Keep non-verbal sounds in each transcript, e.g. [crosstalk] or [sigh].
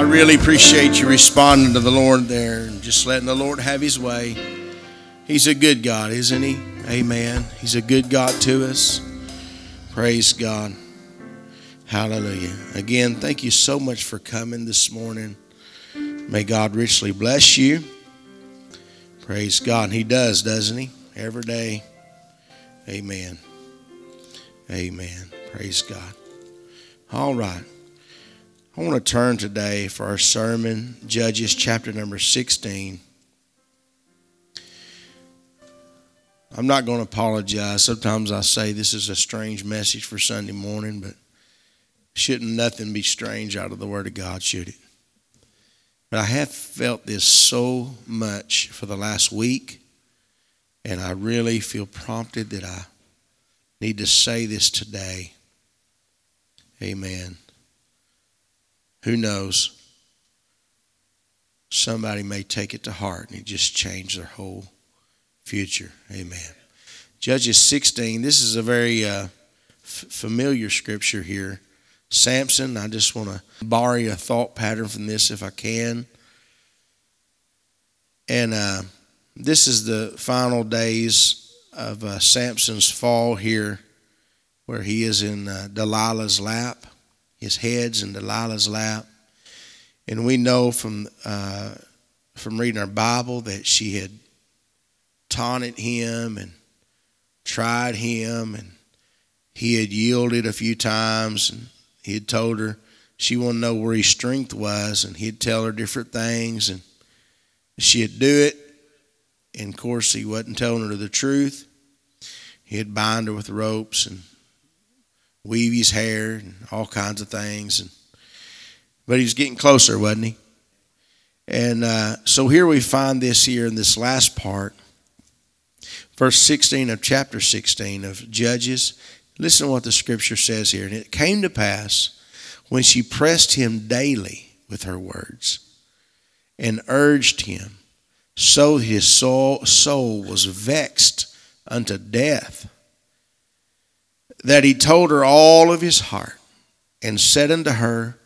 I really appreciate you responding to the Lord there and just letting the Lord have His way. He's a good God, isn't He? Amen. He's a good God to us. Praise God. Hallelujah. Again, thank you so much for coming this morning. May God richly bless you. Praise God. And He does, doesn't He? Every day. Amen. Amen. Praise God. All right. I want to turn today for our sermon, Judges chapter number 16. I'm not going to apologize. Sometimes I say this is a strange message for Sunday morning, but shouldn't nothing be strange out of the Word of God, should it? But I have felt this so much for the last week, and I really feel prompted that I need to say this today. Amen. Who knows? Somebody may take it to heart and it just change their whole future. Amen. Judges 16, this is a very uh, f- familiar scripture here. Samson, I just want to borrow a thought pattern from this if I can. And uh, this is the final days of uh, Samson's fall here, where he is in uh, Delilah's lap his head's in Delilah's lap. And we know from, uh, from reading our Bible that she had taunted him and tried him, and he had yielded a few times, and he had told her she wanted to know where his strength was, and he'd tell her different things, and she'd do it. And of course, he wasn't telling her the truth. He'd bind her with ropes and weave his hair and all kinds of things. And but he was getting closer, wasn't he? And uh, so here we find this here in this last part, verse 16 of chapter 16 of Judges. Listen to what the scripture says here. And it came to pass when she pressed him daily with her words and urged him, so his soul, soul was vexed unto death that he told her all of his heart and said unto her,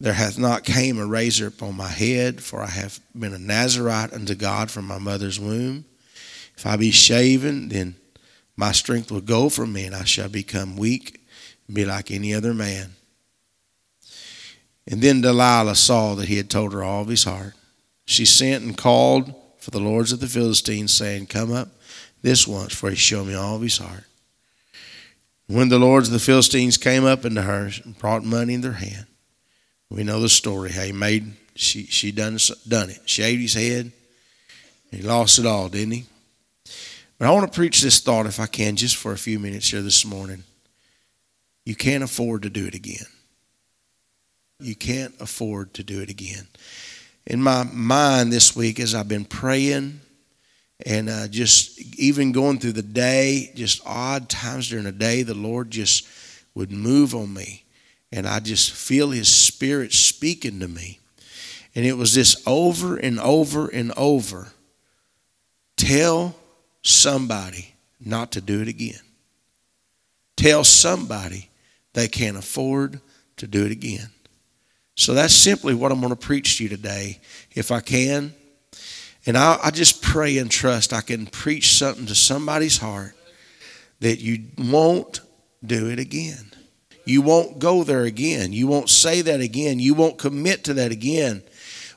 There hath not came a razor upon my head, for I have been a Nazarite unto God from my mother's womb. If I be shaven, then my strength will go from me, and I shall become weak and be like any other man. And then Delilah saw that he had told her all of his heart. She sent and called for the lords of the Philistines, saying, Come up this once, for he showed me all of his heart. When the lords of the Philistines came up into her and brought money in their hand, we know the story how he made she she done done it, shaved his head, he lost it all, didn't he? But I want to preach this thought, if I can, just for a few minutes here this morning. You can't afford to do it again. You can't afford to do it again. In my mind this week, as I've been praying and uh, just even going through the day, just odd times during the day, the Lord just would move on me. And I just feel His Spirit speaking to me. And it was this over and over and over. Tell somebody not to do it again. Tell somebody they can't afford to do it again. So that's simply what I'm going to preach to you today. If I can, and I, I just pray and trust I can preach something to somebody's heart that you won't do it again. You won't go there again. You won't say that again. You won't commit to that again.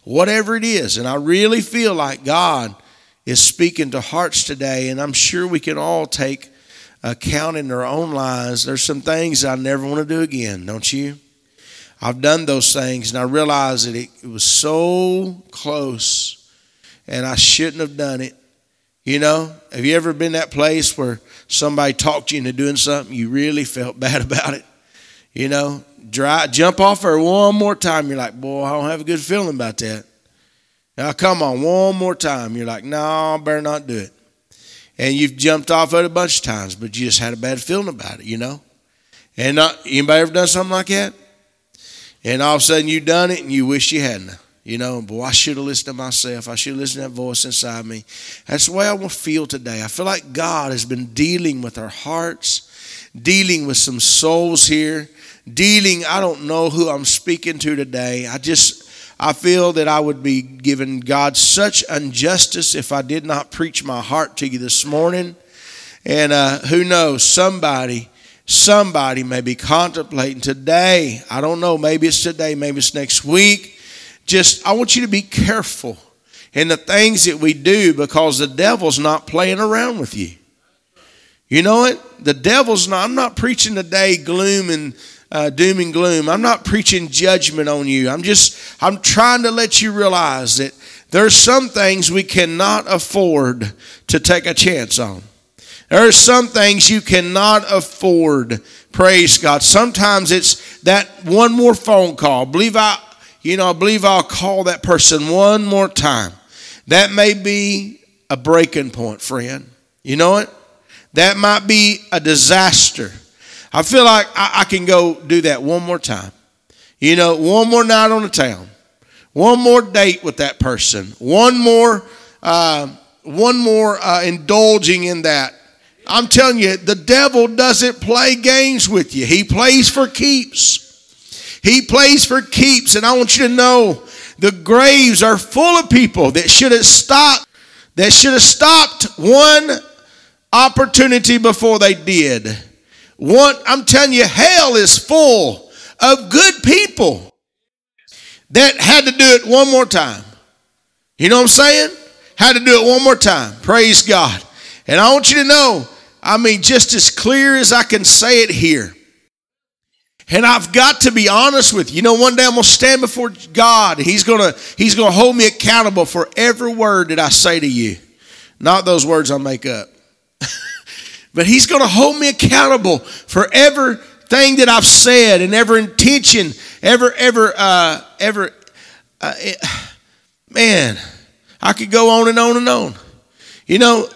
Whatever it is. And I really feel like God is speaking to hearts today, and I'm sure we can all take account in our own lives. There's some things I never want to do again, don't you? I've done those things, and I realize that it, it was so close and I shouldn't have done it. You know, have you ever been that place where somebody talked you into doing something you really felt [laughs] bad about it? You know, dry, jump off her one more time. You're like, boy, I don't have a good feeling about that. Now, come on, one more time. You're like, no, I better not do it. And you've jumped off it a bunch of times, but you just had a bad feeling about it, you know? And not, anybody ever done something like that? And all of a sudden you've done it and you wish you hadn't. You know, boy, I should have listened to myself. I should have listened to that voice inside me. That's the way I want to feel today. I feel like God has been dealing with our hearts, dealing with some souls here, dealing, I don't know who I'm speaking to today. I just, I feel that I would be giving God such injustice if I did not preach my heart to you this morning. And uh, who knows, somebody, somebody may be contemplating today. I don't know, maybe it's today, maybe it's next week. Just, I want you to be careful in the things that we do because the devil's not playing around with you. You know it? The devil's not, I'm not preaching today gloom and uh, doom and gloom. I'm not preaching judgment on you. I'm just, I'm trying to let you realize that there's some things we cannot afford to take a chance on. There are some things you cannot afford. Praise God. Sometimes it's that one more phone call. Believe I, you know, I believe I'll call that person one more time. That may be a breaking point, friend. You know it? That might be a disaster. I feel like I, I, can go do that one more time. You know, one more night on the town, one more date with that person, one more, uh, one more uh, indulging in that. I'm telling you, the devil doesn't play games with you. He plays for keeps. He plays for keeps, and I want you to know the graves are full of people that should have stopped. That should have stopped one opportunity before they did. One, I'm telling you, hell is full of good people that had to do it one more time. You know what I'm saying? Had to do it one more time. Praise God. And I want you to know, I mean, just as clear as I can say it here. And I've got to be honest with you. You know, one day I'm gonna stand before God. He's gonna He's gonna hold me accountable for every word that I say to you. Not those words I make up. [laughs] But He's going to hold me accountable for everything that I've said and every intention, ever, ever, uh, ever. Uh, it, [sighs] man, I could go on and on and on. You know,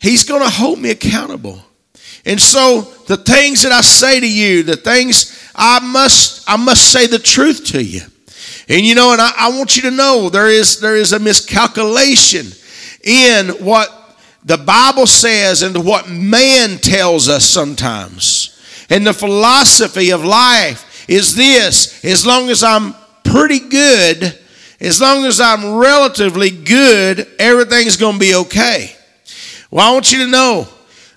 He's going to hold me accountable. And so the things that I say to you, the things I must, I must say the truth to you. And you know, and I, I want you to know there is there is a miscalculation in what the Bible says and what man tells us sometimes. And the philosophy of life is this as long as I'm pretty good, as long as I'm relatively good, everything's going to be okay. Well, I want you to know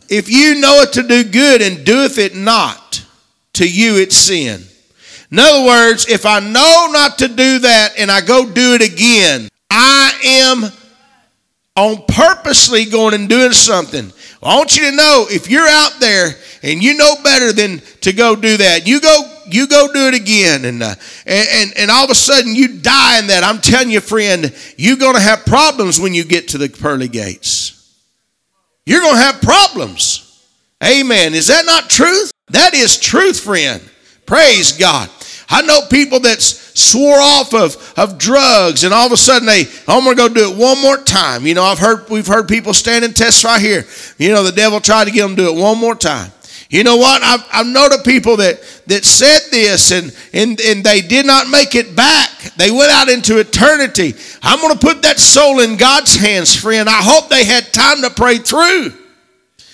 if you know it to do good and doeth it not, to you it's sin. In other words, if I know not to do that and I go do it again, I am on purposely going and doing something. I want you to know if you're out there and you know better than to go do that, you go you go do it again, and uh, and and all of a sudden you die in that. I'm telling you, friend, you're going to have problems when you get to the pearly gates. You're going to have problems. Amen. Is that not truth? That is truth, friend. Praise God. I know people that swore off of, of drugs and all of a sudden they, I'm going to go do it one more time. You know, I've heard, we've heard people stand and testify right here. You know, the devil tried to get them to do it one more time. You know what? I've, I've known people that, that said this and, and, and they did not make it back. They went out into eternity. I'm going to put that soul in God's hands, friend. I hope they had time to pray through.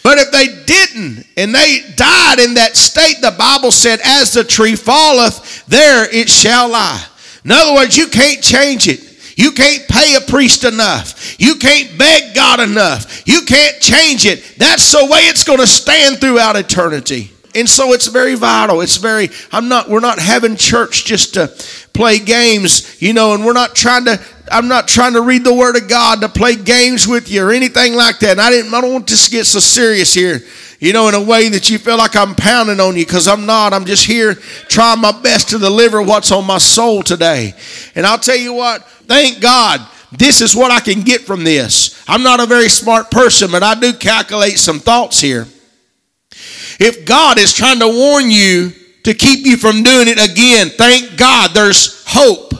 But if they didn't and they died in that state, the Bible said, as the tree falleth, there it shall lie. In other words, you can't change it. You can't pay a priest enough. You can't beg God enough. You can't change it. That's the way it's going to stand throughout eternity. And so it's very vital. It's very, I'm not, we're not having church just to play games, you know, and we're not trying to I'm not trying to read the Word of God to play games with you or anything like that. And I didn't. I don't want this to get so serious here, you know, in a way that you feel like I'm pounding on you because I'm not. I'm just here trying my best to deliver what's on my soul today. And I'll tell you what. Thank God. This is what I can get from this. I'm not a very smart person, but I do calculate some thoughts here. If God is trying to warn you to keep you from doing it again, thank God there's hope.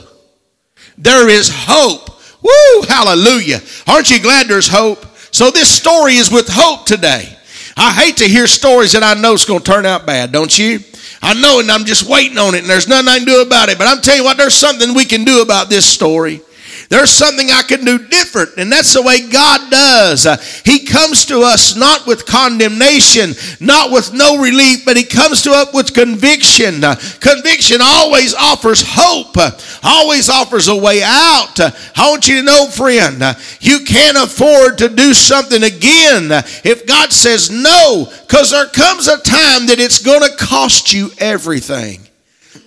There is hope. Woo, hallelujah. Aren't you glad there's hope? So this story is with hope today. I hate to hear stories that I know is going to turn out bad, don't you? I know and I'm just waiting on it and there's nothing I can do about it. But I'm telling you what, there's something we can do about this story. There's something I can do different. And that's the way God does. Uh, he comes to us not with condemnation, not with no relief, but He comes to us with conviction. Uh, conviction always offers hope, uh, always offers a way out. I want you to know, friend, you can't afford to do something again if God says no, because there comes a time that it's going to cost you everything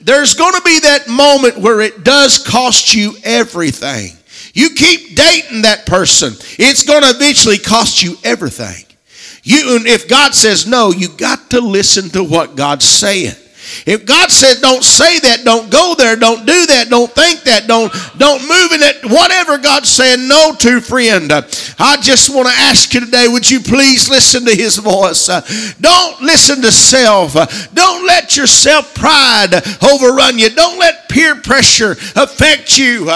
there's going to be that moment where it does cost you everything. You keep dating that person, it's going to eventually cost you everything. You, if God says no, you got to listen to what God's saying. If God said don't say that, don't go there, don't do that, don't think that, don't don't move in it, whatever God's saying no to, friend. I just want to ask you today, would you please listen to his voice? Don't listen to self. Don't let your self pride overrun you. Don't let peer pressure affect you.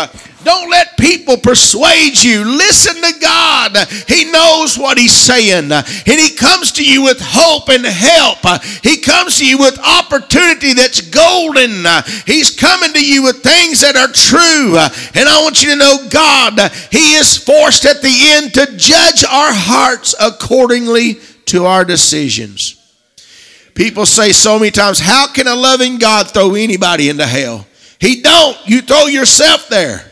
Don't let people persuade you. Listen to God. He knows what He's saying. And He comes to you with hope and help. He comes to you with opportunity that's golden. He's coming to you with things that are true. And I want you to know God, He is forced at the end to judge our hearts accordingly to our decisions. People say so many times, how can a loving God throw anybody into hell? He don't. You throw yourself there.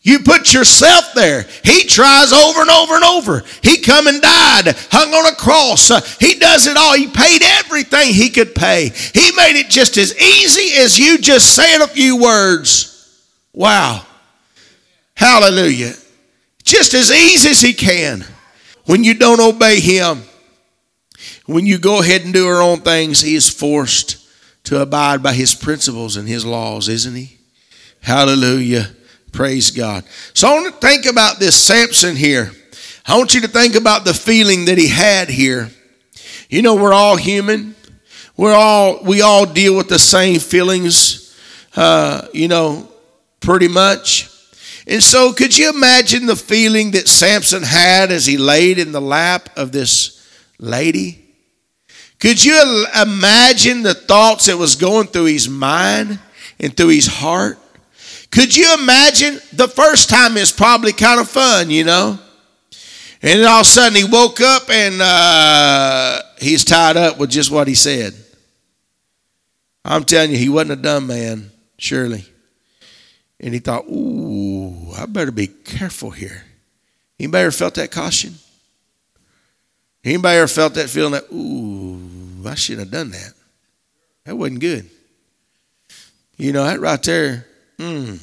You put yourself there. He tries over and over and over. He come and died, hung on a cross. Uh, he does it all. He paid everything he could pay. He made it just as easy as you just saying a few words. Wow. Hallelujah. Just as easy as he can. When you don't obey him, when you go ahead and do your own things, he is forced to abide by his principles and his laws, isn't he? Hallelujah. Praise God. So I want to think about this Samson here. I want you to think about the feeling that he had here. You know, we're all human. We're all we all deal with the same feelings, uh, you know, pretty much. And so, could you imagine the feeling that Samson had as he laid in the lap of this lady? Could you imagine the thoughts that was going through his mind and through his heart? Could you imagine? The first time is probably kind of fun, you know. And then all of a sudden he woke up and uh, he's tied up with just what he said. I'm telling you, he wasn't a dumb man, surely. And he thought, ooh, I better be careful here. Anybody ever felt that caution? Anybody ever felt that feeling that, ooh, I shouldn't have done that? That wasn't good. You know, that right there Hmm.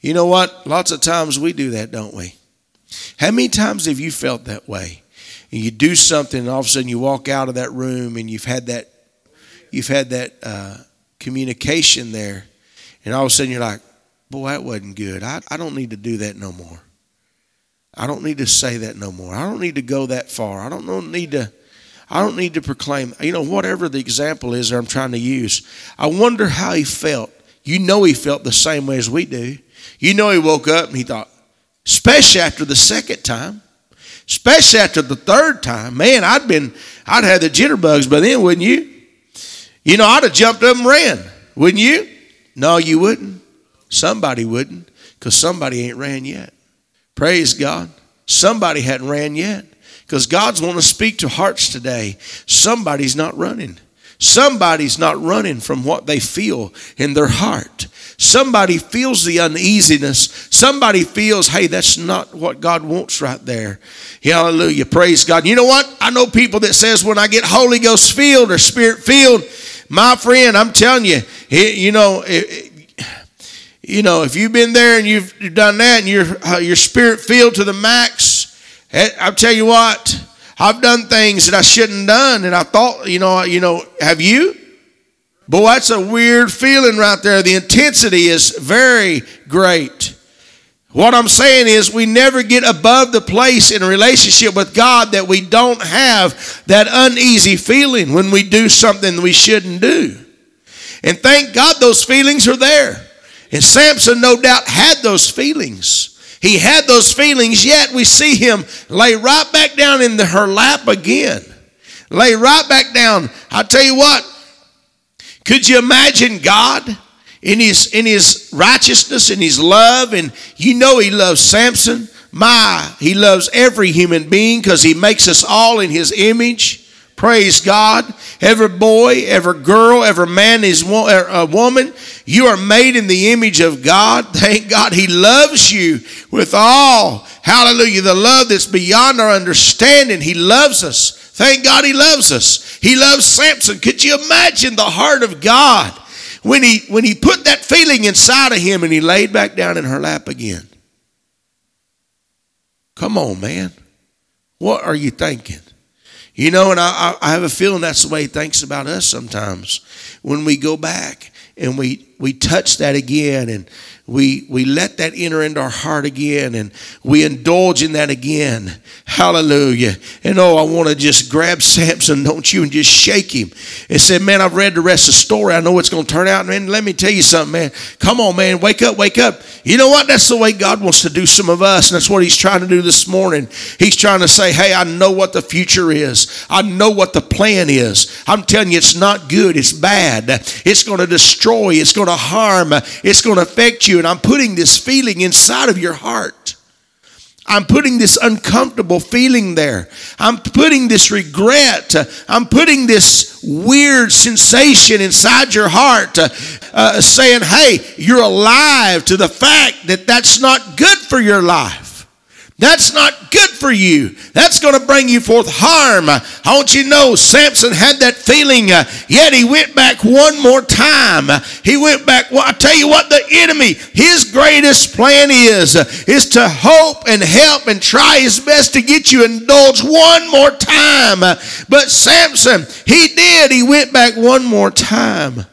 You know what? Lots of times we do that, don't we? How many times have you felt that way? And you do something, and all of a sudden you walk out of that room, and you've had that, you've had that uh, communication there, and all of a sudden you're like, "Boy, that wasn't good. I, I don't need to do that no more. I don't need to say that no more. I don't need to go that far. I don't need to." I don't need to proclaim, you know, whatever the example is that I'm trying to use. I wonder how he felt you know he felt the same way as we do. You know he woke up and he thought, especially after the second time, especially after the third time, man, I'd been, I'd had the jitterbugs by then, wouldn't you? You know, I'd have jumped up and ran, wouldn't you? No, you wouldn't. Somebody wouldn't, because somebody ain't ran yet. Praise God. Somebody hadn't ran yet. Because God's want to speak to hearts today. Somebody's not running. Somebody's not running from what they feel in their heart. Somebody feels the uneasiness. Somebody feels, hey, that's not what God wants right there. Hallelujah. Praise God. You know what? I know people that says when I get Holy Ghost filled or Spirit filled, my friend, I'm telling you, you know, you know, if you've been there and you've done that and you're uh, you're spirit filled to the max, eh, I'll tell you what, I've done things that I shouldn't done, and I thought, you know, you know, have you? Boy, that's a weird feeling right there. The intensity is very great. What I'm saying is, we never get above the place in a relationship with God that we don't have that uneasy feeling when we do something we shouldn't do. And thank God those feelings are there. And Samson, no doubt, had those feelings. He had those feelings, yet we see him lay right back down in the, her lap again. Lay right back down. i tell you what, could you imagine God in his in his righteousness and his love, and you know he loves Samson. My, he loves every human being because he makes us all in his image. Praise God. Every boy, every girl, every man is er, a woman. You are made in the image of God. [laughs] Thank God He loves you with all. Hallelujah. The love that's beyond our understanding. He loves us. Thank God He loves us. He loves Samson. Could you imagine the heart of God when He when He put that feeling inside of him and He laid back down in her lap again? Come on, man. What are you thinking? You know, and I, I have a feeling that's the way he thinks about us sometimes. When we go back and we, we touch that again and we, we let that enter into our heart again and we indulge in that again. Hallelujah. And oh, I want to just grab Samson, don't you, and just shake him and say, Man, I've read the rest of the story. I know it's going to turn out. Man, let me tell you something, man. Come on, man. Wake up, wake up. You know what? That's the way God wants to do some of us. And that's what He's trying to do this morning. He's trying to say, Hey, I know what the future is, I know what the plan is. I'm telling you, it's not good, it's bad. It's going to destroy, it's going to harm, it's going to affect you you, and I'm putting this feeling inside of your heart. I'm putting this uncomfortable feeling there. I'm putting this regret. I'm putting this weird sensation inside your heart, uh, uh, saying, hey, you're alive to the fact that that's not good for your life. That's not good for you. That's going to bring you forth harm. I want you to know Samson had that feeling, yet he went back one more time. He went back. Well, I tell you what, the enemy, his greatest plan is, is to hope and help and try his best to get you indulged one more time. But Samson, he did. He went back one more time.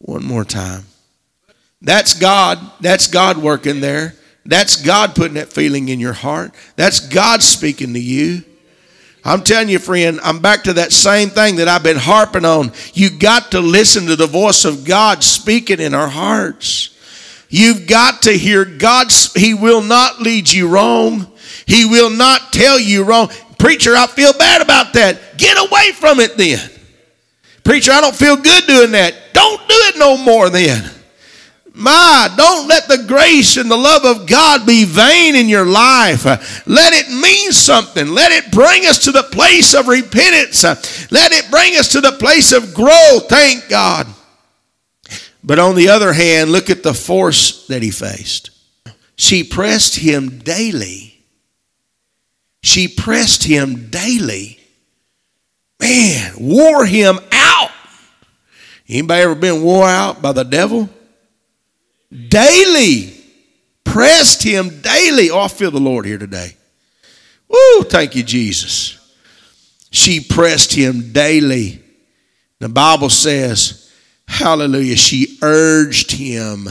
One more time. That's God. That's God working there. That's God putting that feeling in your heart. That's God speaking to you. I'm telling you, friend, I'm back to that same thing that I've been harping on. You got to listen to the voice of God speaking in our hearts. You've got to hear God. He will not lead you wrong. He will not tell you wrong. Preacher, I feel bad about that. Get away from it then. Preacher, I don't feel good doing that. Don't do it no more then. My, don't let the grace and the love of God be vain in your life. Let it mean something. Let it bring us to the place of repentance. Let it bring us to the place of growth. Thank God. But on the other hand, look at the force that he faced. She pressed him daily. She pressed him daily. Man, wore him out. Anybody ever been wore out by the devil? Daily. Pressed him daily. Oh, I feel the Lord here today. Woo, thank you, Jesus. She pressed him daily. The Bible says, hallelujah, she urged him.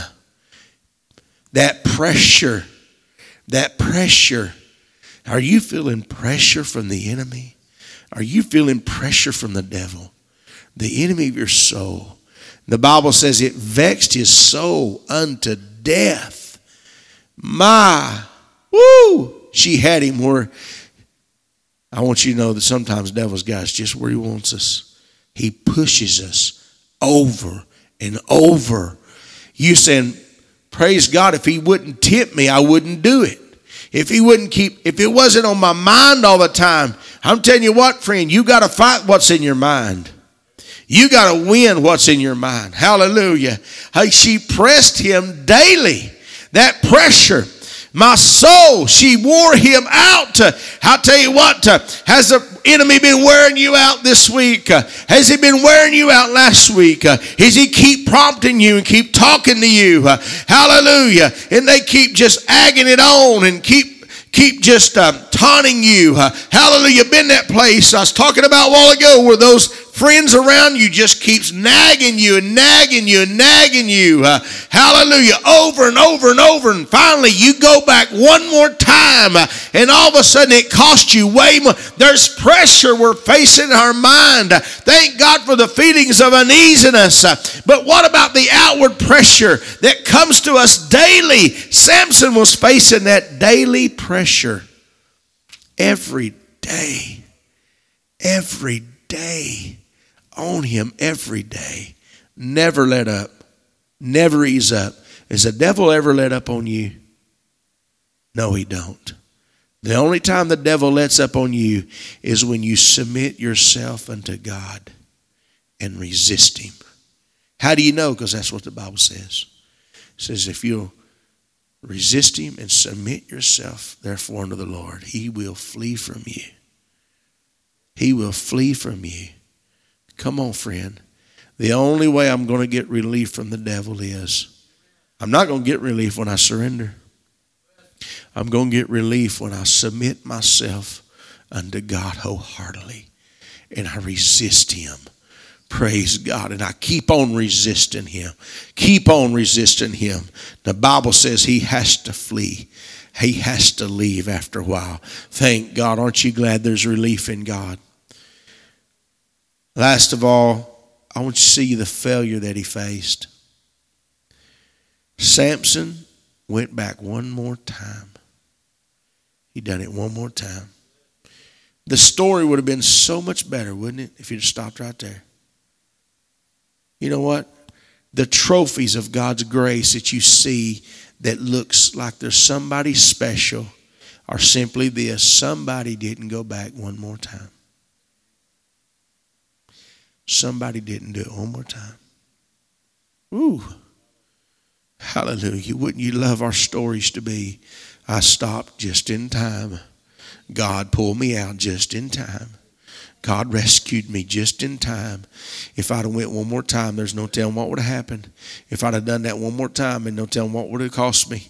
That pressure, that pressure. Are you feeling pressure from the enemy? Are you feeling pressure from the devil? The enemy of your soul. The Bible says it vexed his soul unto death. My, woo, she had him where I want you to know that sometimes devil's got us just where he wants us. He pushes us over and over. You saying, praise God, if he wouldn't tempt me, I wouldn't do it. If he wouldn't keep, if it wasn't on my mind all the time, I'm telling you what, friend, you got to fight what's in your mind. You got to win what's in your mind. Hallelujah. Hey, she pressed him daily. That pressure. My soul, she wore him out. I'll tell you what, has the enemy been wearing you out this week? Has he been wearing you out last week? Does he keep prompting you and keep talking to you? Hallelujah. And they keep just agging it on and keep keep just uh, taunting you. Uh, hallelujah. Been that place I was talking about a while ago where those friends around you just keeps nagging you and nagging you and nagging you. Uh, hallelujah. Over and over and over. And finally, you go back one more time, uh, and all of a sudden it costs you way more. There's pressure we're facing in our mind. Thank God for the feelings of uneasiness. Uh, but what about the outward pressure that comes to us daily? Samson was facing that daily pressure every day. Every day on him every day. Never let up. Never ease up. Is the devil ever let up on you? No, he don't. The only time the devil lets up on you is when you submit yourself unto God and resist him. How do you know? Because that's what the Bible says. It says, if you'll resist him and submit yourself, therefore, unto the Lord, he will flee from you. He will flee from you. Come on, friend. The only way I'm going to get relief from the devil is I'm not going to get relief when I surrender. I'm going to get relief when I submit myself unto God wholeheartedly and I resist Him. Praise God. And I keep on resisting Him. Keep on resisting Him. The Bible says He has to flee, He has to leave after a while. Thank God. Aren't you glad there's relief in God? Last of all, I want you to see the failure that he faced. Samson went back one more time. He done it one more time. The story would have been so much better, wouldn't it, if you'd stopped right there? You know what? The trophies of God's grace that you see that looks like there's somebody special are simply this somebody didn't go back one more time. Somebody didn't do it one more time. Ooh. Hallelujah. Wouldn't you love our stories to be? I stopped just in time. God pulled me out just in time. God rescued me just in time. If I'd have went one more time, there's no telling what would have happened. If I'd have done that one more time, and no telling what would have cost me.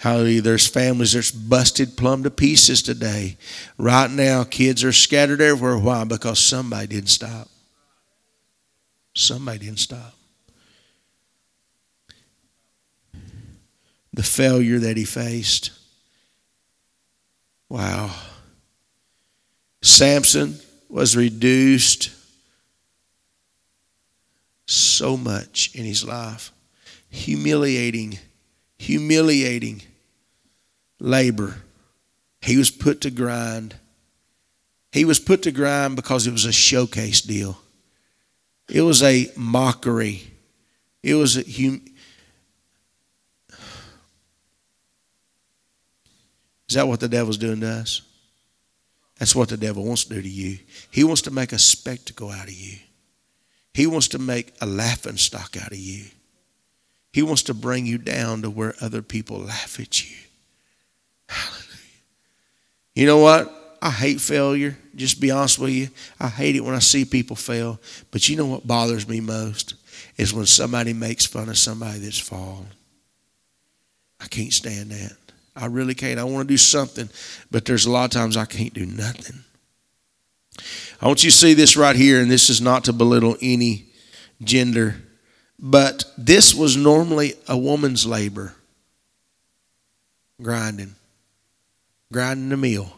Hallelujah. There's families that's busted plumb to pieces today. Right now, kids are scattered everywhere. Why? Because somebody didn't stop. Somebody didn't stop. The failure that he faced. Wow. Samson was reduced so much in his life. Humiliating, humiliating labor. He was put to grind. He was put to grind because it was a showcase deal. It was a mockery. It was a hum- Is that what the devil's doing to us? That's what the devil wants to do to you. He wants to make a spectacle out of you. He wants to make a laughing stock out of you. He wants to bring you down to where other people laugh at you. Hallelujah. You know what? I hate failure. Just be honest with you. I hate it when I see people fail. But you know what bothers me most? Is when somebody makes fun of somebody that's fallen. I can't stand that. I really can't. I want to do something, but there's a lot of times I can't do nothing. I want you to see this right here, and this is not to belittle any gender, but this was normally a woman's labor grinding, grinding the meal.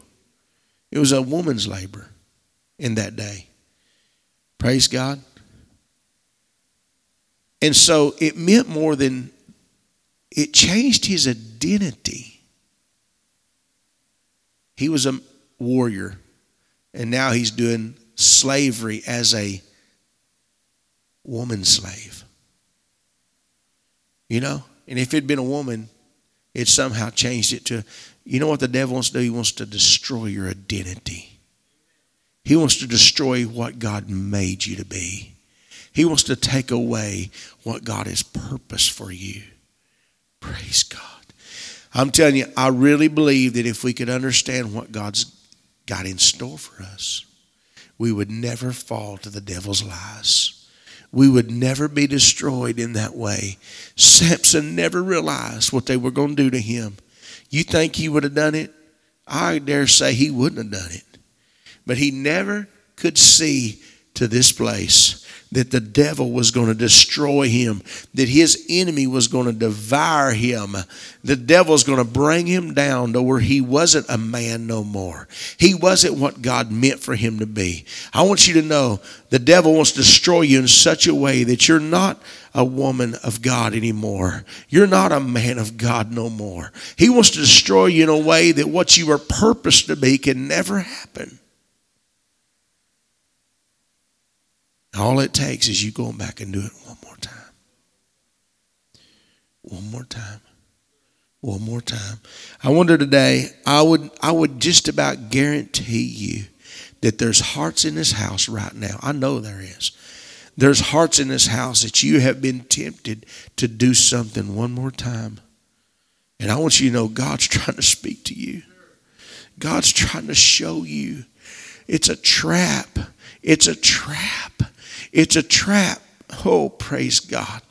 It was a woman's labor in that day. Praise God. And so it meant more than, it changed his identity. He was a warrior, and now he's doing slavery as a woman slave. You know? And if it'd been a woman, it somehow changed it to you know what the devil wants to do? He wants to destroy your identity. He wants to destroy what God made you to be. He wants to take away what God has purposed for you. Praise God. I'm telling you, I really believe that if we could understand what God's got in store for us, we would never fall to the devil's lies. We would never be destroyed in that way. Samson never realized what they were going to do to him. You think he would have done it? I dare say he wouldn't have done it. But he never could see to this place that the devil was going to destroy him, that his enemy was going to devour him. The devil's going to bring him down to where he wasn't a man no more. He wasn't what God meant for him to be. I want you to know the devil wants to destroy you in such a way that you're not a woman of God anymore. You're not a man of God no more. He wants to destroy you in a way that what you were purposed to be can never happen. All it takes is you going back and do it one more time. One more time. One more time. I wonder today, I would I would just about guarantee you that there's hearts in this house right now. I know there is. There's hearts in this house that you have been tempted to do something one more time. And I want you to know God's [laughs] trying to speak to you. God's trying to show you. It's a trap. It's a trap. It's a trap. Oh, praise God.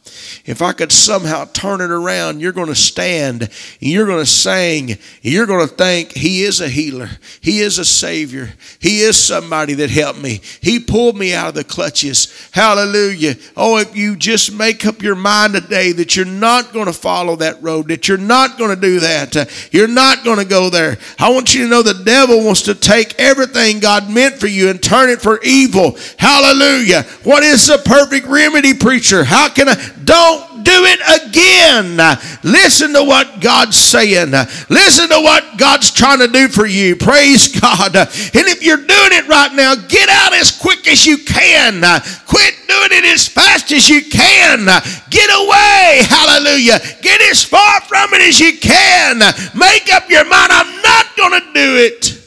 If I could somehow turn it around, you're going to stand and you're going to sing. And you're going to think He is a healer. He is a Savior. He is somebody that helped me. He pulled me out of the clutches. Hallelujah. Oh, if you just make up your mind today that you're not going to follow that road, that you're not going to do that, uh, you're not going to go there. I want you to know the devil wants to take everything God meant for you and turn it for evil. Hallelujah. What is the perfect remedy, preacher? How can I? Don't do it again. Listen to what God's saying. Listen to what God's trying to do for you. Praise God. And if you're doing it right now, get out as quick as you can. Quit doing it as fast as you can. Get away. Hallelujah. Get as far from it as you can. Make up your mind. I'm not going to do it.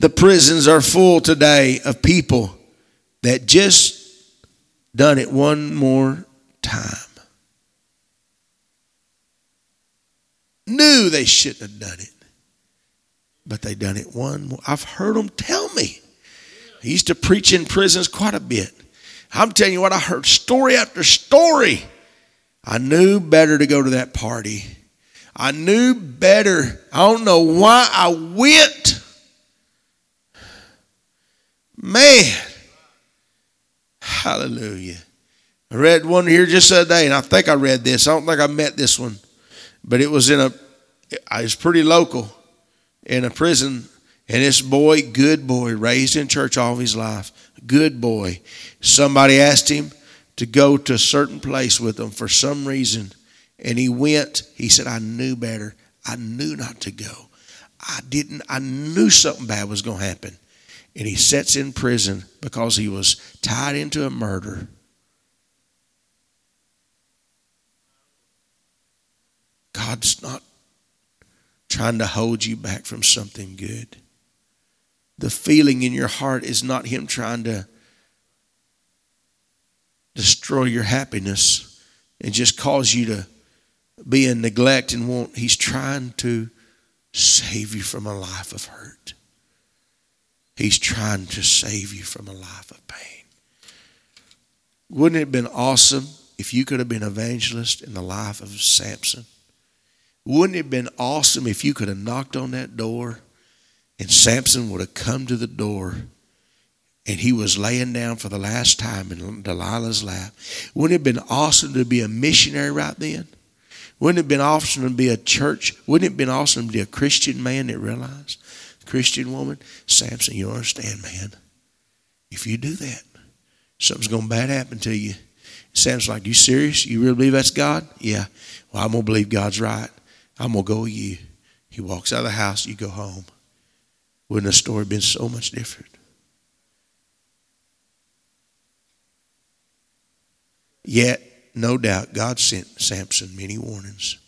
The prisons are full today of people that just done it one more time. Knew they shouldn't have done it, but they done it one more. I've heard them tell me. I used to preach in prisons quite a bit. I'm telling you what, I heard story after story. I knew better to go to that party. I knew better. I don't know why I went. Man. Hallelujah. I read one here just the other day, and I think I read this. I don't think I met this one, but it was in a, uh, it's pretty local, in a prison. And this boy, good boy, raised in church all his life, good boy. Somebody asked him to go to a certain place with them for some reason, and he went. He said, I knew better. I knew not to go. I didn't, I knew something bad was going to happen and he sits in prison because he was tied into a murder. God's not trying to hold you back from something good. The feeling in your heart is not Him trying to destroy your happiness and just cause you to be in neglect and want. He's trying to save you from a life of hurt. He's trying to save you from a life of pain. Wouldn't it have been awesome if you could have been evangelist in the life of Samson? Wouldn't it have been awesome if you could have knocked on that door and Samson would have come to the door and he was laying down for the last time in Delilah's lap? Wouldn't it have been awesome to be a missionary right then? Wouldn't it have been awesome to be a church? Wouldn't it have been awesome to be a Christian man that realized Christian woman, Samson, you understand, man. If you do that, something's going to bad happen to you. Samson's like, you serious? You really believe that's God? Yeah. Well, I'm going to believe God's right. I'm going to go with you. He walks out of the house, you go home. Wouldn't the story been so much different? Yet, no doubt, God sent Samson many warnings.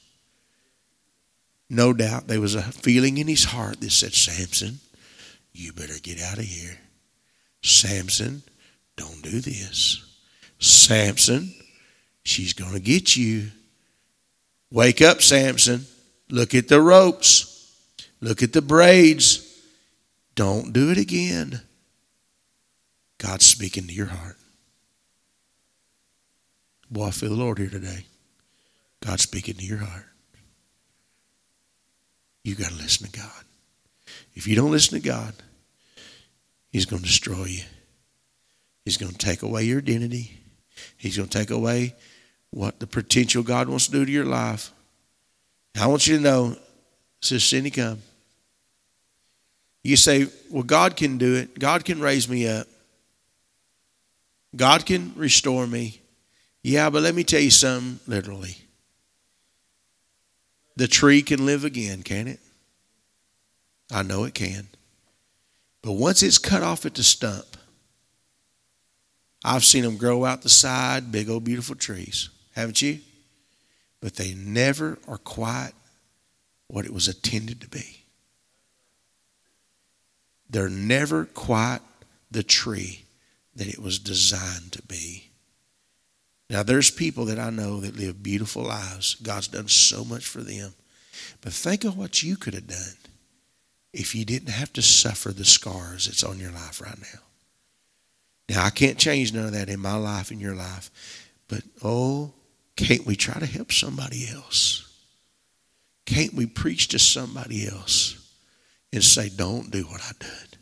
No doubt there was a feeling in his heart that said, Samson, you better get out of here. Samson, don't do this. Samson, she's going to get you. Wake up, Samson. Look at the ropes. Look at the braids. Don't do it again. God's speaking to your heart. Boy, I feel the Lord here today. God's speaking to your heart you got to listen to God. If you don't listen to God, He's going to destroy you. He's going to take away your identity. He's going to take away what the potential God wants to do to your life. I want you to know, says Cindy, come. You say, well, God can do it. God can raise me up. God can restore me. Yeah, but let me tell you something, literally. The tree can live again, can it? I know it can. But once it's cut off at the stump, I've seen them grow out the side, big old beautiful trees. Haven't you? But they never are quite what it was intended to be. They're never quite the tree that it was designed to be. Now, there's people that I know that live beautiful lives. God's done so much for them. But think of what you could have done if you didn't have to suffer the scars that's on your life right now. Now, I can't change none of that in my life, in your life. But, oh, can't we try to help somebody else? Can't we preach to somebody else and say, don't do what I did?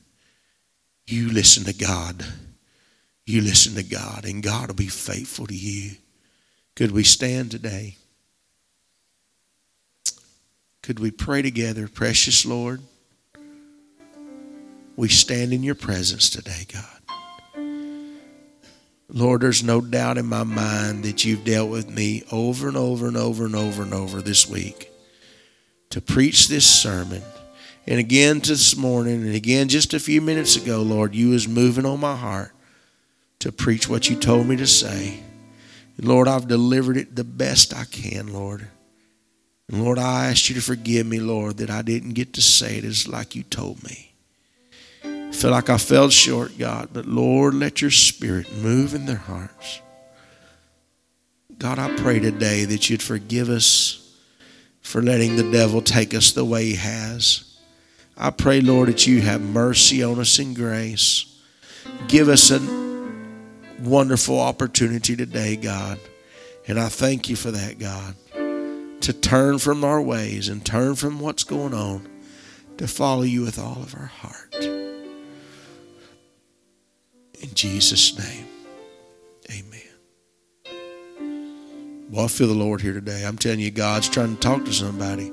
You listen to God. You listen to God, and God will be faithful to you. Could we stand today? Could we pray together? Precious Lord, we stand in your presence today, God. Lord, there's no doubt in my mind that you've dealt with me over and over and over and over and over this week to preach this sermon. And again this morning, and again just a few minutes ago, Lord, you was moving on my heart to preach what you told me to say. Lord, I've delivered it the best I can, Lord. And Lord, I ask you to forgive me, Lord, that I didn't get to say it as like you told me. I feel like I fell short, God, but Lord, let your spirit move in their hearts. God, I pray today that you'd forgive us for letting the devil take us the way he has. I pray, Lord, that you have mercy on us in grace. Give us a wonderful opportunity today, God. And I thank you for that, God. To turn from our ways and turn from what's going on to follow you with all of our heart. In Jesus' name, amen. Well, I feel the Lord here today. I'm telling you, God's trying to talk to somebody.